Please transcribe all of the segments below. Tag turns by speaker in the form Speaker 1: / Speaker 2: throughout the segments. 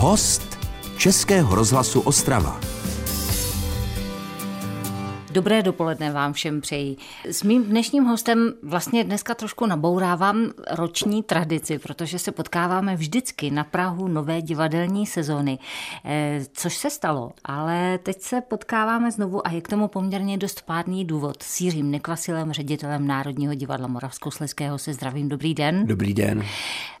Speaker 1: Host Českého rozhlasu Ostrava.
Speaker 2: Dobré dopoledne vám všem přeji. S mým dnešním hostem vlastně dneska trošku nabourávám roční tradici, protože se potkáváme vždycky na Prahu nové divadelní sezóny, eh, což se stalo, ale teď se potkáváme znovu a je k tomu poměrně dost pádný důvod. S Jiřím Nekvasilem, ředitelem Národního divadla Moravskosleského se zdravím. Dobrý den.
Speaker 3: Dobrý den.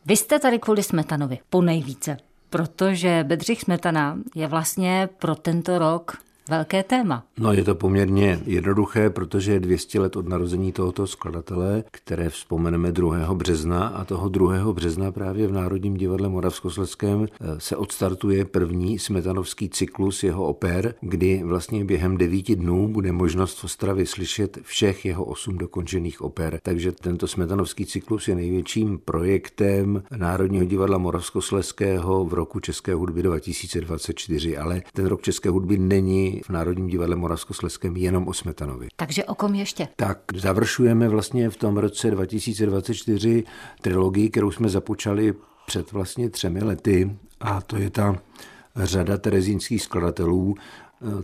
Speaker 2: Vy jste tady kvůli Smetanovi, po nejvíce protože Bedřich Smetana je vlastně pro tento rok velké téma.
Speaker 3: No je to poměrně jednoduché, protože je 200 let od narození tohoto skladatele, které vzpomeneme 2. března a toho 2. března právě v Národním divadle Moravskosleském eh, se odstartuje první smetanovský cyklus jeho oper, kdy vlastně během devíti dnů bude možnost v Ostravě slyšet všech jeho osm dokončených oper. Takže tento smetanovský cyklus je největším projektem Národního divadla Moravskosleského v roku České hudby 2024, ale ten rok České hudby není v Národním divadle Moravskosleském jenom o Smetanovi.
Speaker 2: Takže o kom ještě?
Speaker 3: Tak završujeme vlastně v tom roce 2024 trilogii, kterou jsme započali před vlastně třemi lety a to je ta řada terezínských skladatelů,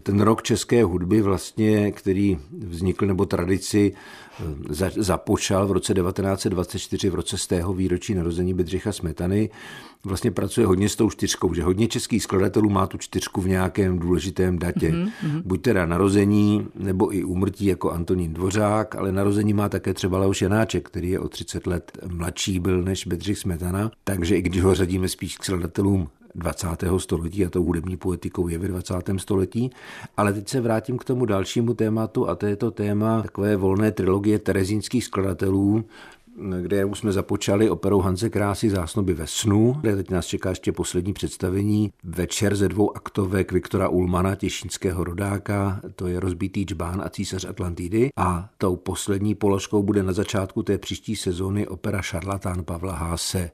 Speaker 3: ten rok české hudby vlastně, který vznikl nebo tradici eh, započal v roce 1924, v roce z tého výročí narození Bedřicha Smetany, vlastně pracuje hodně s tou čtyřkou, že hodně českých skladatelů má tu čtyřku v nějakém důležitém datě. Mm-hmm. Buď teda narození, nebo i úmrtí jako Antonín Dvořák, ale narození má také třeba Leoš Janáček, který je o 30 let mladší byl než Bedřich Smetana, takže i když ho řadíme spíš k skladatelům 20. století a tou hudební poetikou je ve 20. století. Ale teď se vrátím k tomu dalšímu tématu a to je to téma takové volné trilogie terezínských skladatelů, kde už jsme započali operou Hanze Krásy Zásnoby ve snu, kde teď nás čeká ještě poslední představení. Večer ze dvou aktovek Viktora Ulmana, těšínského rodáka, to je rozbitý čbán a císař Atlantidy. A tou poslední položkou bude na začátku té příští sezóny opera Šarlatán Pavla Háse.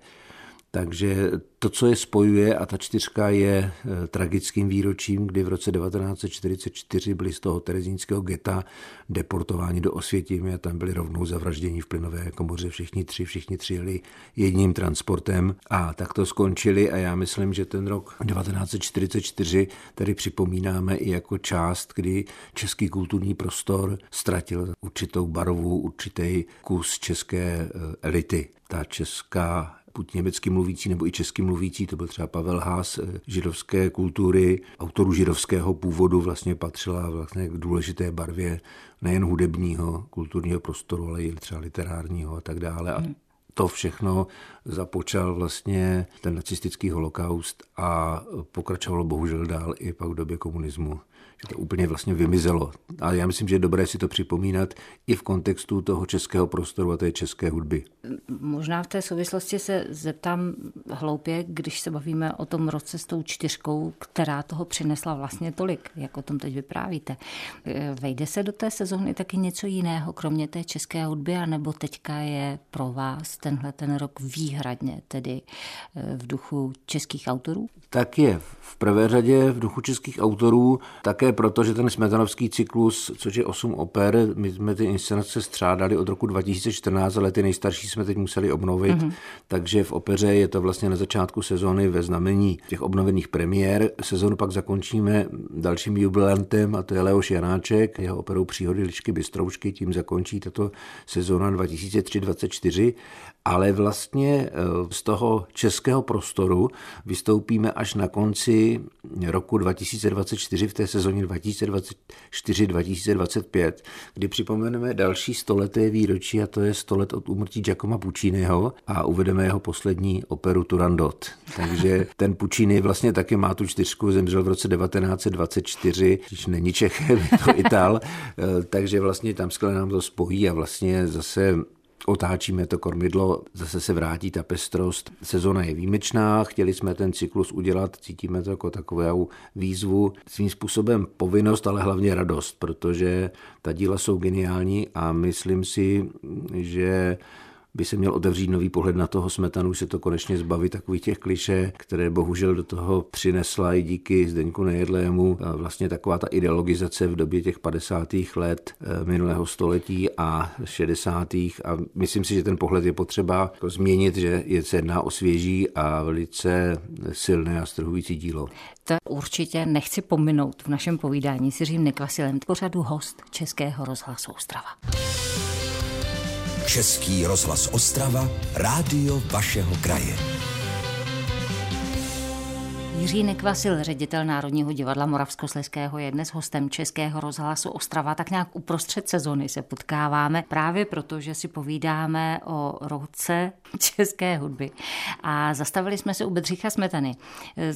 Speaker 3: Takže to, co je spojuje, a ta čtyřka je eh, tragickým výročím, kdy v roce 1944 byli z toho terezínského geta deportováni do Osvětimi a tam byli rovnou zavražděni v plynové komoře všichni tři, všichni tři jeli jedním transportem a tak to skončili a já myslím, že ten rok 1944 tady připomínáme i jako část, kdy český kulturní prostor ztratil určitou barvu, určitý kus české eh, elity. Ta česká buď německy mluvící nebo i česky mluvící, to byl třeba Pavel Haas eh, židovské kultury, autorů židovského původu vlastně patřila vlastně k důležité barvě nejen hudebního, kulturního prostoru, ale i třeba literárního a tak dále. A hmm. to všechno započal vlastně ten nacistický holokaust a pokračovalo bohužel dál i pak v době komunismu to úplně vlastně vymizelo. A já myslím, že je dobré si to připomínat i v kontextu toho českého prostoru a té české hudby.
Speaker 2: Možná v té souvislosti se zeptám hloupě, když se bavíme o tom roce s tou čtyřkou, která toho přinesla vlastně tolik, jak o tom teď vyprávíte. Vejde se do té sezóny taky něco jiného, kromě té české hudby, anebo teďka je pro vás tenhle ten rok výhradně, tedy eh, v duchu českých autorů?
Speaker 3: Tak je. V prvé řadě v duchu českých autorů také proto, že ten smetanovský cyklus, což je 8 oper, my jsme ty inscenace střádali od roku 2014, ale ty nejstarší jsme teď museli obnovit, mm-hmm. takže v opeře je to vlastně na začátku sezóny ve znamení těch obnovených premiér. Sezónu pak zakončíme dalším jubilantem a to je Leoš Janáček, jeho operou Příhody Lišky Bystroušky, tím zakončí tato sezóna 2003-2024 ale vlastně eh, z toho českého prostoru vystoupíme až na konci roku 2024 v té sezóně 2024-2025, kdy připomeneme další stoleté výročí a to je 100 let od úmrtí Giacomo Pucciniho a uvedeme jeho poslední operu Turandot. Takže ten Puccini vlastně taky má tu čtyřku, zemřel v roce 1924, když není Čechem, je to Ital, eh, takže vlastně tam skvěle nám to spojí a vlastně zase otáčíme to kormidlo, zase se vrátí ta pestrost. Sezona je výjimečná, chtěli jsme ten cyklus udělat, cítíme to jako takovou výzvu, svým způsobem povinnost, ale hlavně radost, protože ta díla jsou geniální a myslím si, že by se měl otevřít nový pohled na toho smetanu, se to konečně zbaví takových těch kliše, které bohužel do toho přinesla i díky Zdeňku Nejedlému vlastně taková ta ideologizace v době těch 50. let eh, minulého století a 60. a myslím si, že ten pohled je potřeba jako změnit, že je se jedná o svěží a velice silné a strhující dílo.
Speaker 2: To určitě nechci pominout v našem povídání s Jiřím Nekvasilem, pořadu host Českého rozhlasu Ostrava.
Speaker 1: Český rozhlas Ostrava, rádio vašeho kraje.
Speaker 2: Jiří Nekvasil, ředitel Národního divadla Moravskosleského, je dnes hostem Českého rozhlasu Ostrava. Tak nějak uprostřed sezony se potkáváme právě proto, že si povídáme o roce české hudby. A zastavili jsme se u Bedřicha Smetany,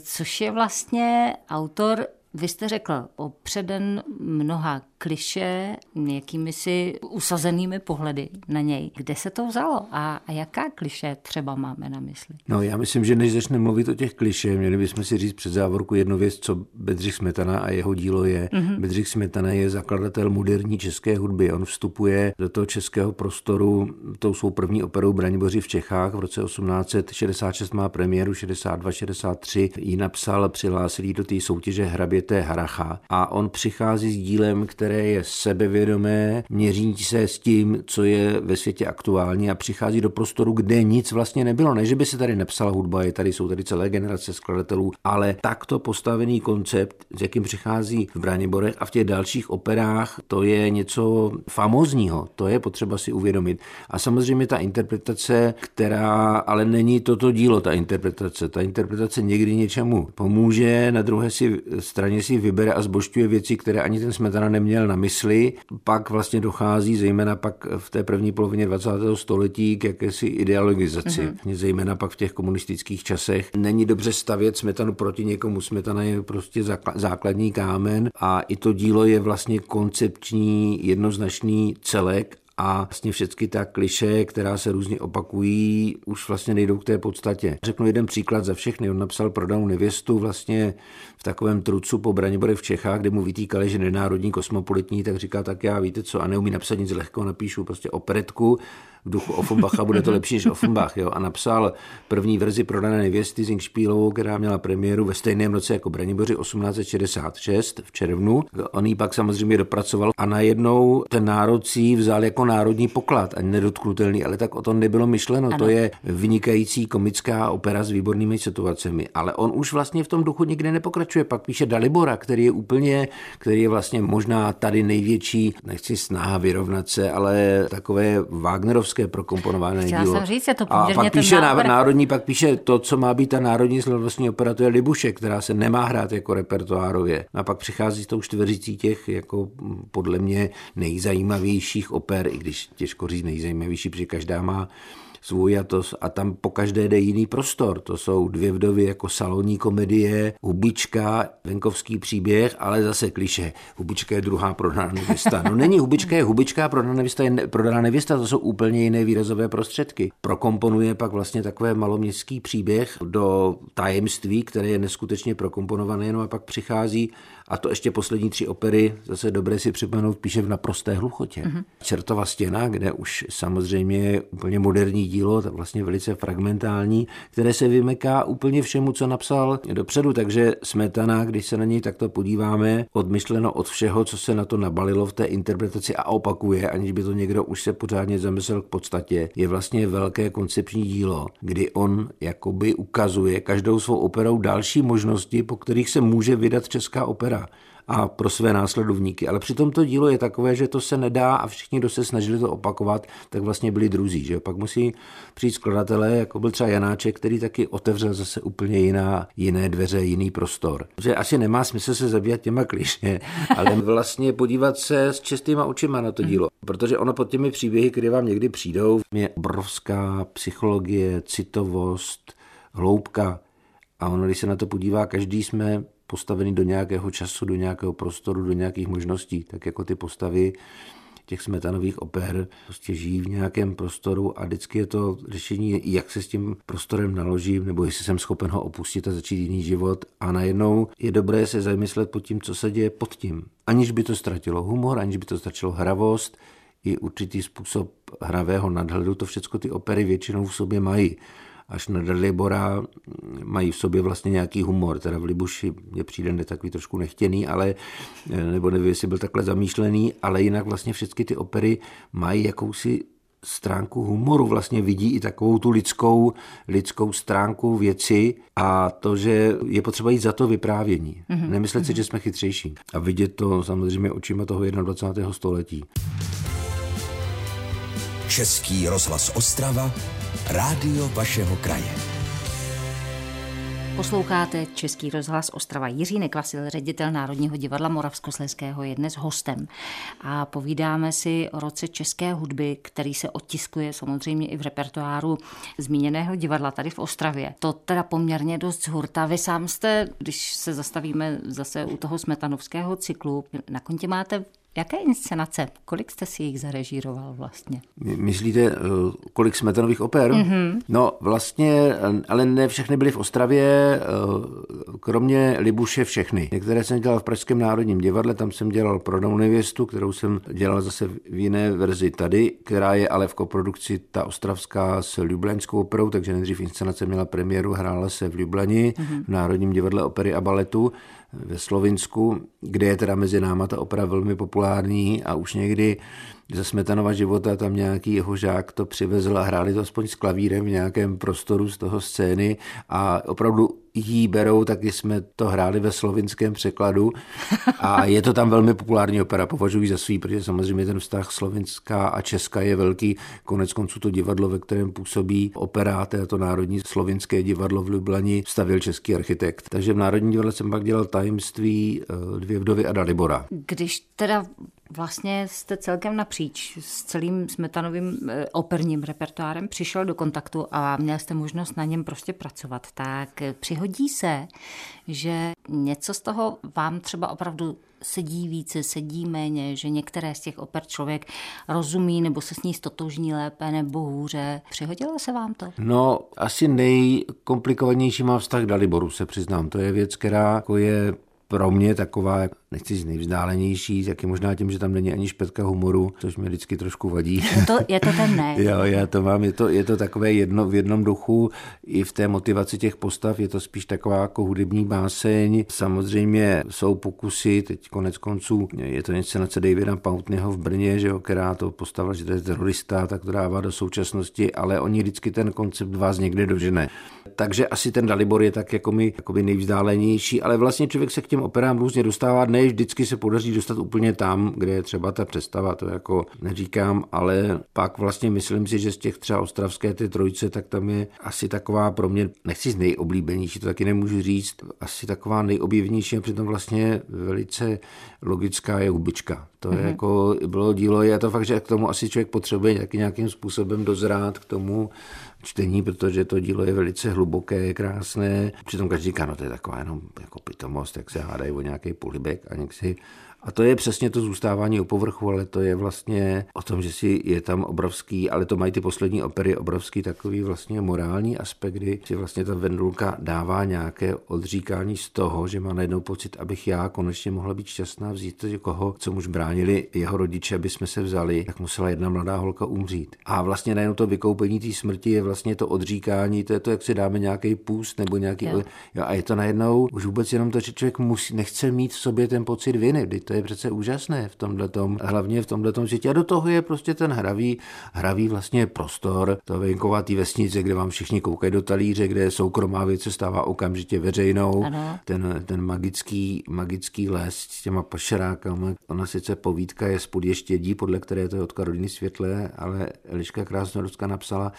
Speaker 2: což je vlastně autor vy jste řekl opředen mnoha kliše, nějakými si usazenými pohledy na něj. Kde se to vzalo a, a jaká kliše třeba máme na mysli?
Speaker 3: No já myslím, že než začneme mluvit o těch kliše, měli bychom si říct před závorku jednu věc, co Bedřich Smetana a jeho dílo je. Mm-hmm. Bedřich Smetana je zakladatel moderní české hudby. On vstupuje do toho českého prostoru tou svou první operou Braniboři v Čechách v roce 1866 má premiéru, 62, 63 ji napsal, přihlásil do té soutěže Hraběté Haracha a on přichází s dílem, které které je sebevědomé, měří se s tím, co je ve světě aktuální a přichází do prostoru, kde nic vlastně nebylo. Ne, že by se tady nepsala hudba, je tady, jsou tady celé generace skladatelů, ale takto postavený koncept, s jakým přichází v Braniborech a v těch dalších operách, to je něco famozního, to je potřeba si uvědomit. A samozřejmě ta interpretace, která ale není toto dílo, ta interpretace. Ta interpretace někdy něčemu pomůže, na druhé si, straně si vybere a zbožťuje věci, které ani ten Smetana neměl měl na mysli. Pak vlastně dochází, zejména pak v té první polovině 20. století, k jakési ideologizaci. Mm-hmm. Zejména pak v těch komunistických časech. Není dobře stavět smetanu proti někomu. Smetana je prostě základní kámen a i to dílo je vlastně koncepční, jednoznačný celek a vlastně všechny ta kliše, která se různě opakují, už vlastně nejdou k té podstatě. Řeknu jeden příklad za všechny. On napsal prodanou nevěstu vlastně v takovém trucu po Braniborech v Čechách, kde mu vytýkali, že nenárodní kosmopolitní, tak říká, tak já víte co, a neumí napsat nic lehko, napíšu prostě operetku v duchu Offenbacha, bude to lepší než Offenbach. Jo? A napsal první verzi prodané nevěsty Zingšpílovou, která měla premiéru ve stejném roce jako Braniboři 1866 v červnu. On ji pak samozřejmě dopracoval a najednou ten národ si vzal jako národní poklad, ani nedotknutelný, ale tak o tom nebylo myšleno. Ano. To je vynikající komická opera s výbornými situacemi. Ale on už vlastně v tom duchu nikdy nepokračuje. Pak píše Dalibora, který je úplně, který je vlastně možná tady největší, nechci snaha vyrovnat se, ale takové Wagnerovské prokomponované
Speaker 2: Chtěla
Speaker 3: dílo.
Speaker 2: jsem říct, je to
Speaker 3: a pak píše
Speaker 2: návrh...
Speaker 3: národní, pak píše to, co má být ta národní slavnostní opera, to je Libuše, která se nemá hrát jako repertoárově. A pak přichází s tou čtveřicí těch jako podle mě nejzajímavějších oper, i když těžko říct nejzajímavější, protože každá má svůj a, to, a tam po každé jde jiný prostor. To jsou dvě vdovy jako salonní komedie, Hubička, venkovský příběh, ale zase kliše. Hubička je druhá prodaná nevěsta. No není Hubička, je Hubička, prodaná nevěsta je ne, prodaná nevěsta, to jsou úplně jiné výrazové prostředky. Prokomponuje pak vlastně takové maloměstský příběh do tajemství, které je neskutečně prokomponované, no a pak přichází a to ještě poslední tři opery, zase dobré si připomenout, píše v naprosté hluchotě. Mm-hmm. Čertova stěna, kde už samozřejmě je úplně moderní dílo, tak vlastně velice fragmentální, které se vymeká úplně všemu, co napsal dopředu. Takže Smetana, když se na něj takto podíváme, odmyšleno od všeho, co se na to nabalilo v té interpretaci a opakuje, aniž by to někdo už se pořádně zamyslel k podstatě, je vlastně velké koncepční dílo, kdy on jakoby ukazuje každou svou operou další možnosti, po kterých se může vydat česká opera Hitlera a pro své následovníky. Ale přitom to dílo je takové, že to se nedá a všichni, kdo se snažili to opakovat, tak vlastně byli druzí. Že? Pak musí přijít skladatelé, jako byl třeba Janáček, který taky otevřel zase úplně jiná, jiné dveře, jiný prostor. Že asi nemá smysl se zabývat těma kliše, ale vlastně podívat se s čistýma očima na to dílo. Protože ono pod těmi příběhy, které vám někdy přijdou, je obrovská psychologie, citovost, hloubka. A ono, když se na to podívá, každý jsme postavený do nějakého času, do nějakého prostoru, do nějakých možností, tak jako ty postavy těch smetanových oper prostě žijí v nějakém prostoru a vždycky je to řešení, jak se s tím prostorem naložím, nebo jestli jsem schopen ho opustit a začít jiný život. A najednou je dobré se zamyslet pod tím, co se děje pod tím. Aniž by to ztratilo humor, aniž by to ztratilo hravost, i určitý způsob hravého nadhledu, to všechno ty opery většinou v sobě mají až na Dalibora mají v sobě vlastně nějaký humor. Teda v Libuši mě přijde ne takový trošku nechtěný, ale, nebo nevím, jestli byl takhle zamýšlený, ale jinak vlastně všechny ty opery mají jakousi stránku humoru, vlastně vidí i takovou tu lidskou, lidskou stránku věci a to, že je potřeba jít za to vyprávění. Mm-hmm. Nemyslet mm-hmm. si, že jsme chytřejší a vidět to samozřejmě očima toho 21. století.
Speaker 1: Český rozhlas Ostrava, rádio vašeho kraje.
Speaker 2: Posloucháte Český rozhlas Ostrava. Jiří Nekvasil, ředitel Národního divadla Moravskoslezského, je dnes hostem. A povídáme si o roce české hudby, který se otiskuje samozřejmě i v repertoáru zmíněného divadla tady v Ostravě. To teda poměrně dost hurta. Vy sám jste, když se zastavíme zase u toho smetanovského cyklu, na kontě máte Jaké inscenace? Kolik jste si jich zarežíroval vlastně?
Speaker 3: Myslíte, eh, kolik smetanových oper? Mm-hmm. No vlastně, eh, ale ne všechny byly v Ostravě, eh, kromě Libuše všechny. Některé jsem dělal v Pražském národním divadle, tam jsem dělal Prodnou nevěstu, kterou jsem dělal zase v jiné verzi tady, která je ale v koprodukci ta ostravská s Ljubljanskou operou, takže nejdřív inscenace měla premiéru, hrála se v Ljubljani, mm-hmm. v Národním divadle opery a baletu ve Slovinsku, kde je teda mezi náma ta opera velmi populární a už někdy ze Smetanova života tam nějaký jeho žák to přivezl a hráli to aspoň s klavírem v nějakém prostoru z toho scény a opravdu jí berou, taky jsme to hráli ve slovinském překladu a je to tam velmi populární opera, považuji za svý, protože samozřejmě ten vztah slovinská a česká je velký. Konec konců to divadlo, ve kterém působí opera, to Národní slovinské divadlo v Lublani, stavil český architekt. Takže v Národní divadle jsem pak dělal tajemství eh, Dvě vdovy a Dalibora.
Speaker 2: Když teda vlastně jste celkem napříč s celým smetanovým eh, operním repertoárem přišel do kontaktu a měl jste možnost na něm prostě pracovat, tak přihodí se, že něco z toho vám třeba opravdu sedí více, sedí méně, že některé z těch oper člověk rozumí nebo se s ní stotožní lépe nebo hůře. Přihodilo se vám to?
Speaker 3: No, asi nejkomplikovanější má vztah k Daliboru, se přiznám. To je věc, která jako je pro mě taková, nechci říct nejvzdálenější, taky možná tím, že tam není ani špetka humoru, což mě vždycky trošku vadí.
Speaker 2: Je to, je to ten ne.
Speaker 3: jo, já to mám, je to, je to takové jedno, v jednom duchu, i v té motivaci těch postav, je to spíš taková jako hudební báseň. Samozřejmě jsou pokusy, teď konec konců, je to inscenace Davida Poutneyho v Brně, že jo, která to postavila, že to je terorista, tak to dává do současnosti, ale oni vždycky ten koncept vás někde dožene. Takže asi ten Dalibor je tak jako mi jakoby nejvzdálenější, ale vlastně člověk se k těm operám různě dostává. Ne vždycky se podaří dostat úplně tam, kde je třeba ta představa, to jako neříkám, ale pak vlastně myslím si, že z těch třeba ostravské ty trojice, tak tam je asi taková pro mě, nechci z nejoblíbenější, to taky nemůžu říct, asi taková nejobjevnější a přitom vlastně velice logická je hubička. To mm-hmm. jako bylo dílo, je to fakt, že k tomu asi člověk potřebuje nějakým způsobem dozrát k tomu, čtení, protože to dílo je velice hluboké, krásné. Přitom každý říká, no to je taková jenom jako pitomost, jak se hádají o nějaký polibek a někdy si a to je přesně to zůstávání u povrchu, ale to je vlastně o tom, že si je tam obrovský, ale to mají ty poslední opery, obrovský takový vlastně morální aspekt, kdy si vlastně ta Vendulka dává nějaké odříkání z toho, že má najednou pocit, abych já konečně mohla být šťastná, vzít to koho, co muž bránili jeho rodiče, aby jsme se vzali, tak musela jedna mladá holka umřít. A vlastně najednou to vykoupení té smrti je vlastně to odříkání, to je to, jak si dáme nějaký půst nebo nějaký. Jo. Jo, a je to najednou už vůbec jenom to, že člověk musí, nechce mít v sobě ten pocit viny, to je přece úžasné v tomhle hlavně v tomhle světě. A do toho je prostě ten hravý, hravý vlastně prostor, to venková té vesnice, kde vám všichni koukají do talíře, kde soukromá věc se stává okamžitě veřejnou. Ano. Ten, ten magický, magický les s těma pašerákama. Ona sice povídka je spod ještědí, podle které to je od Karoliny Světlé, ale Eliška Krásnorodska napsala,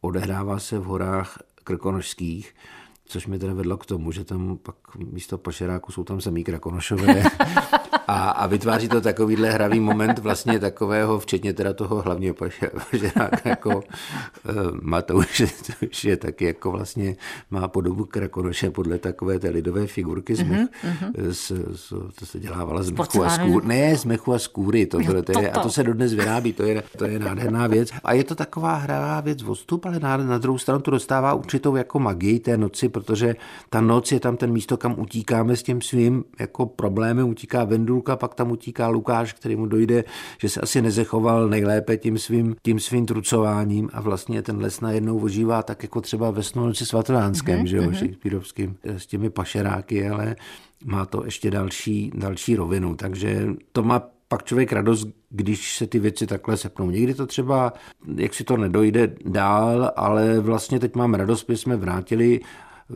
Speaker 3: odehrává se v horách krkonožských což mi teda vedlo k tomu, že tam pak místo pašeráku jsou tam samý krakonošové a, a vytváří to takovýhle hravý moment vlastně takového, včetně teda toho hlavního pašeráka jako uh, Matouše, což je taky jako vlastně má podobu krakonoše podle takové té lidové figurky z, mech, mm-hmm. z, z, to se dělávala z mechu a skůry. Ne, z mechu a skůry, to, to, to je, a to se dodnes vyrábí, to je, to je nádherná věc. A je to taková hravá věc v odstup, ale na, na druhou stranu to dostává určitou jako magii té noci, protože ta noc je tam ten místo, kam utíkáme s tím svým jako problémem, utíká Vendulka, pak tam utíká Lukáš, který mu dojde, že se asi nezechoval nejlépe tím svým, tím svým trucováním a vlastně ten les najednou ožívá tak jako třeba ve Snonoci svatovánském, mm-hmm. že jo, mhm. Shakespeareovským, s těmi pašeráky, ale má to ještě další, další rovinu, takže to má pak člověk radost, když se ty věci takhle sepnou. Někdy to třeba, jak si to nedojde dál, ale vlastně teď mám radost, že jsme vrátili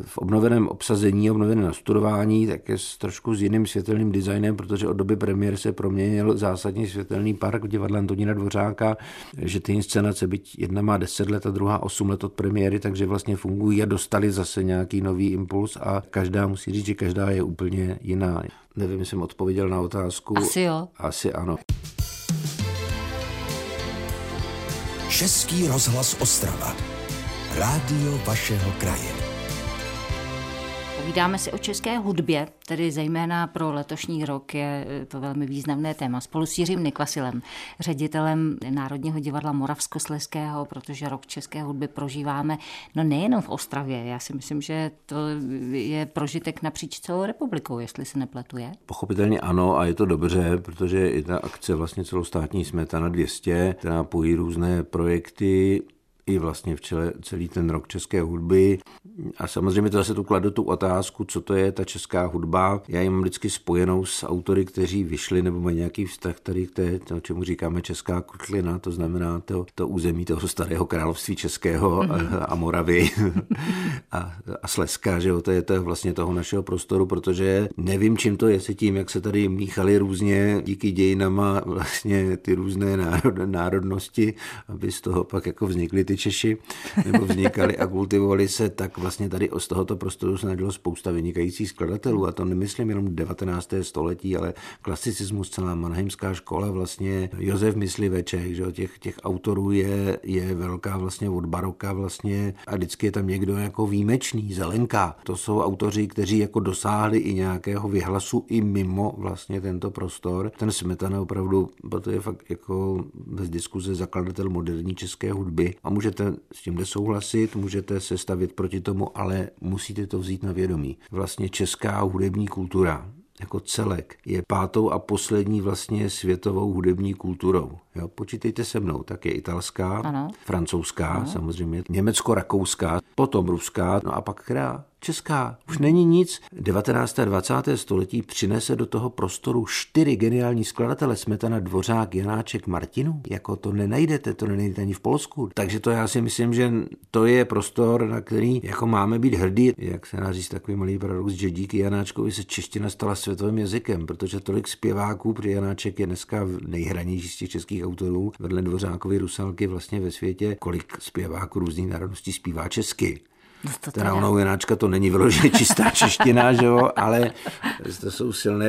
Speaker 3: v obnoveném obsazení, obnoveném nastudování, tak je s trošku s jiným světelným designem, protože od doby premiér se proměnil zásadní světelný park v divadle Antonína Dvořáka, že ty inscenace, byť jedna má 10 let a druhá 8 let od premiéry, takže vlastně fungují a dostali zase nějaký nový impuls a každá musí říct, že každá je úplně jiná. Nevím, jestli jsem odpověděl na otázku.
Speaker 2: Asi jo.
Speaker 3: Asi ano.
Speaker 1: Český rozhlas Ostrava. Rádio vašeho kraje.
Speaker 2: Povídáme si o české hudbě, tedy zejména pro letošní rok je to velmi významné téma. Spolu s Jiřím Niklasilem, ředitelem Národního divadla Moravskosleského, protože rok české hudby prožíváme no nejenom v Ostravě. Já si myslím, že to je prožitek napříč celou republikou, jestli se nepletuje.
Speaker 3: Pochopitelně ano a je to dobře, protože i ta akce vlastně celostátní Smetana 200, která pojí různé projekty i vlastně v čele celý ten rok české hudby. A samozřejmě to zase tu kladu tu otázku, co to je ta česká hudba. Já ji mám vždycky spojenou s autory, kteří vyšli nebo mají nějaký vztah tady k té, to, čemu říkáme česká kotlina, to znamená to, to území toho starého království českého mm-hmm. a Moravy a, a Sleska, že jo, to je, to vlastně toho našeho prostoru, protože nevím, čím to je, se tím, jak se tady míchali různě díky dějinama vlastně ty různé národ, národnosti, aby z toho pak jako vznikly ty ty Češi, nebo vznikaly a kultivovali se, tak vlastně tady z tohoto prostoru se narodilo spousta vynikajících skladatelů a to nemyslím jenom 19. století, ale klasicismus, celá Mannheimská škola, vlastně Josef Mysliveček, že těch, těch autorů je, je velká vlastně od baroka vlastně a vždycky je tam někdo jako výjimečný, Zelenka. To jsou autoři, kteří jako dosáhli i nějakého vyhlasu i mimo vlastně tento prostor. Ten Smetana opravdu, to je fakt jako bez diskuze zakladatel moderní české hudby a může můžete s tím nesouhlasit, můžete se stavit proti tomu, ale musíte to vzít na vědomí. Vlastně česká hudební kultura jako celek je pátou a poslední vlastně světovou hudební kulturou. Jo, počítejte se mnou, tak je italská, ano. francouzská, ano. samozřejmě, německo-rakouská, potom ruská, no a pak která? Česká. Už není nic. 19. a 20. století přinese do toho prostoru čtyři geniální skladatele Smetana, Dvořák, Janáček, Martinu. Jako to nenajdete, to nenajdete ani v Polsku. Takže to já si myslím, že to je prostor, na který jako máme být hrdí. Jak se nás říct takový malý paradox, že díky Janáčkovi se čeština stala světovým jazykem, protože tolik zpěváků, protože Janáček je dneska nejhranější z těch českých autorů, vedle Dvořákovi Rusalky vlastně ve světě, kolik zpěváků různých národností zpívá česky. No to teda ono Janáčka to není vyloženě čistá čeština, že jo, ale to jsou silné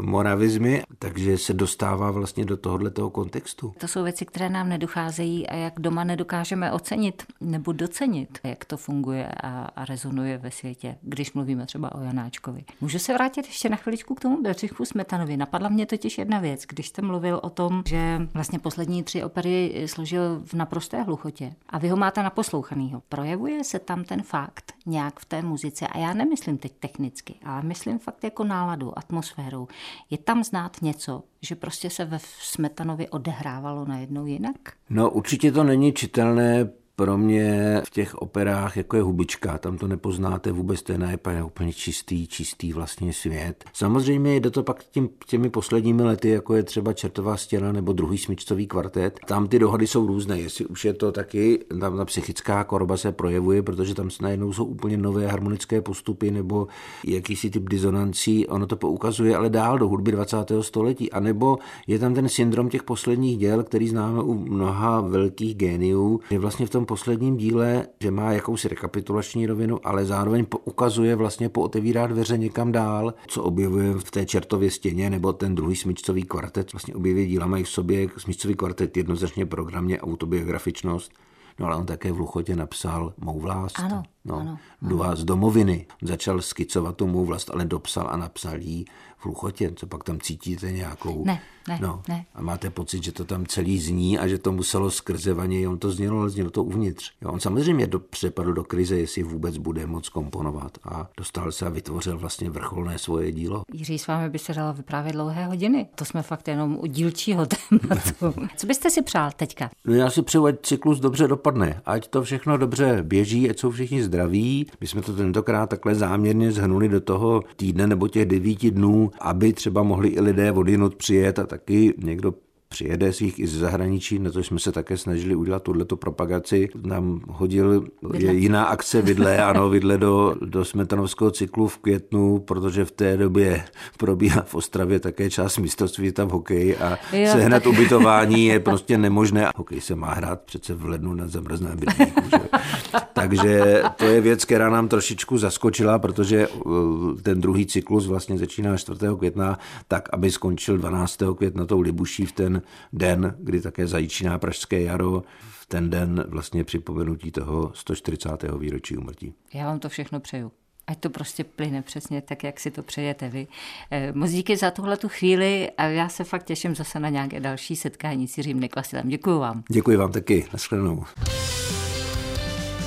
Speaker 3: moravizmy, takže se dostává vlastně do tohohle toho kontextu.
Speaker 2: To jsou věci, které nám nedocházejí a jak doma nedokážeme ocenit nebo docenit, jak to funguje a, a rezonuje ve světě, když mluvíme třeba o Janáčkovi. Můžu se vrátit ještě na chviličku k tomu Bedřichu Smetanovi. Napadla mě totiž jedna věc, když jste mluvil o tom, že vlastně poslední tři opery složil v naprosté hluchotě a vy ho máte naposlouchanýho. Projevuje se tam ten fakt nějak v té muzice. A já nemyslím teď technicky, ale myslím fakt jako náladu, atmosféru. Je tam znát něco, že prostě se ve Smetanovi odehrávalo najednou jinak?
Speaker 3: No určitě to není čitelné pro mě v těch operách, jako je Hubička, tam to nepoznáte vůbec, to je úplně čistý, čistý vlastně svět. Samozřejmě jde to pak tím, těmi posledními lety, jako je třeba Čertová stěna nebo druhý smyčcový kvartet. Tam ty dohody jsou různé, jestli už je to taky, tam ta psychická korba se projevuje, protože tam najednou jsou úplně nové harmonické postupy nebo jakýsi typ disonancí, ono to poukazuje ale dál do hudby 20. století. A nebo je tam ten syndrom těch posledních děl, který známe u mnoha velkých géniů, že vlastně v tom posledním díle, že má jakousi rekapitulační rovinu, ale zároveň ukazuje vlastně pootevírá dveře někam dál, co objevuje v té čertově stěně, nebo ten druhý smyčcový kvartet. Vlastně obě díla mají v sobě smyčcový kvartet jednoznačně programně autobiografičnost, no ale on také v Luchotě napsal Mou vlast.
Speaker 2: Ano
Speaker 3: No, ano, ano. z domoviny. Začal skicovat tu mou vlast, ale dopsal a napsal jí v Luchotě. Co pak tam cítíte nějakou...
Speaker 2: Ne, ne,
Speaker 3: no,
Speaker 2: ne.
Speaker 3: A máte pocit, že to tam celý zní a že to muselo skrze vaně, on to znělo, ale znělo to uvnitř. Jo, on samozřejmě do, přepadl do krize, jestli vůbec bude moc komponovat a dostal se a vytvořil vlastně vrcholné svoje dílo.
Speaker 2: Jiří, s vámi by se dalo vyprávět dlouhé hodiny. To jsme fakt jenom u dílčího tématu. Co byste si přál teďka?
Speaker 3: No já si přeju, ať cyklus dobře dopadne, ať to všechno dobře běží, ať jsou všichni zdraví. My jsme to tentokrát takhle záměrně zhnuli do toho týdne nebo těch devíti dnů, aby třeba mohli i lidé odinut přijet a taky někdo přijede si jich i ze zahraničí, na to jsme se také snažili udělat tuto propagaci. Nám hodil je jiná akce vidle, ano, vidle do, do smetanovského cyklu v květnu, protože v té době probíhá v Ostravě také část mistrovství tam v hokeji a jo, sehnat tak... ubytování je prostě nemožné. Hokej se má hrát přece v lednu na zamrzném bydlíku. Takže to je věc, která nám trošičku zaskočila, protože uh, ten druhý cyklus vlastně začíná 4. května, tak aby skončil 12. května tou Libuší v ten den, kdy také začíná Pražské jaro, v ten den vlastně připomenutí toho 140. výročí umrtí.
Speaker 2: Já vám to všechno přeju. Ať to prostě plyne přesně tak, jak si to přejete vy. Eh, moc díky za tuhle tu chvíli a já se fakt těším zase na nějaké další setkání s Jiřím Neklasilem. Děkuji vám.
Speaker 3: Děkuji vám taky. Naschledanou.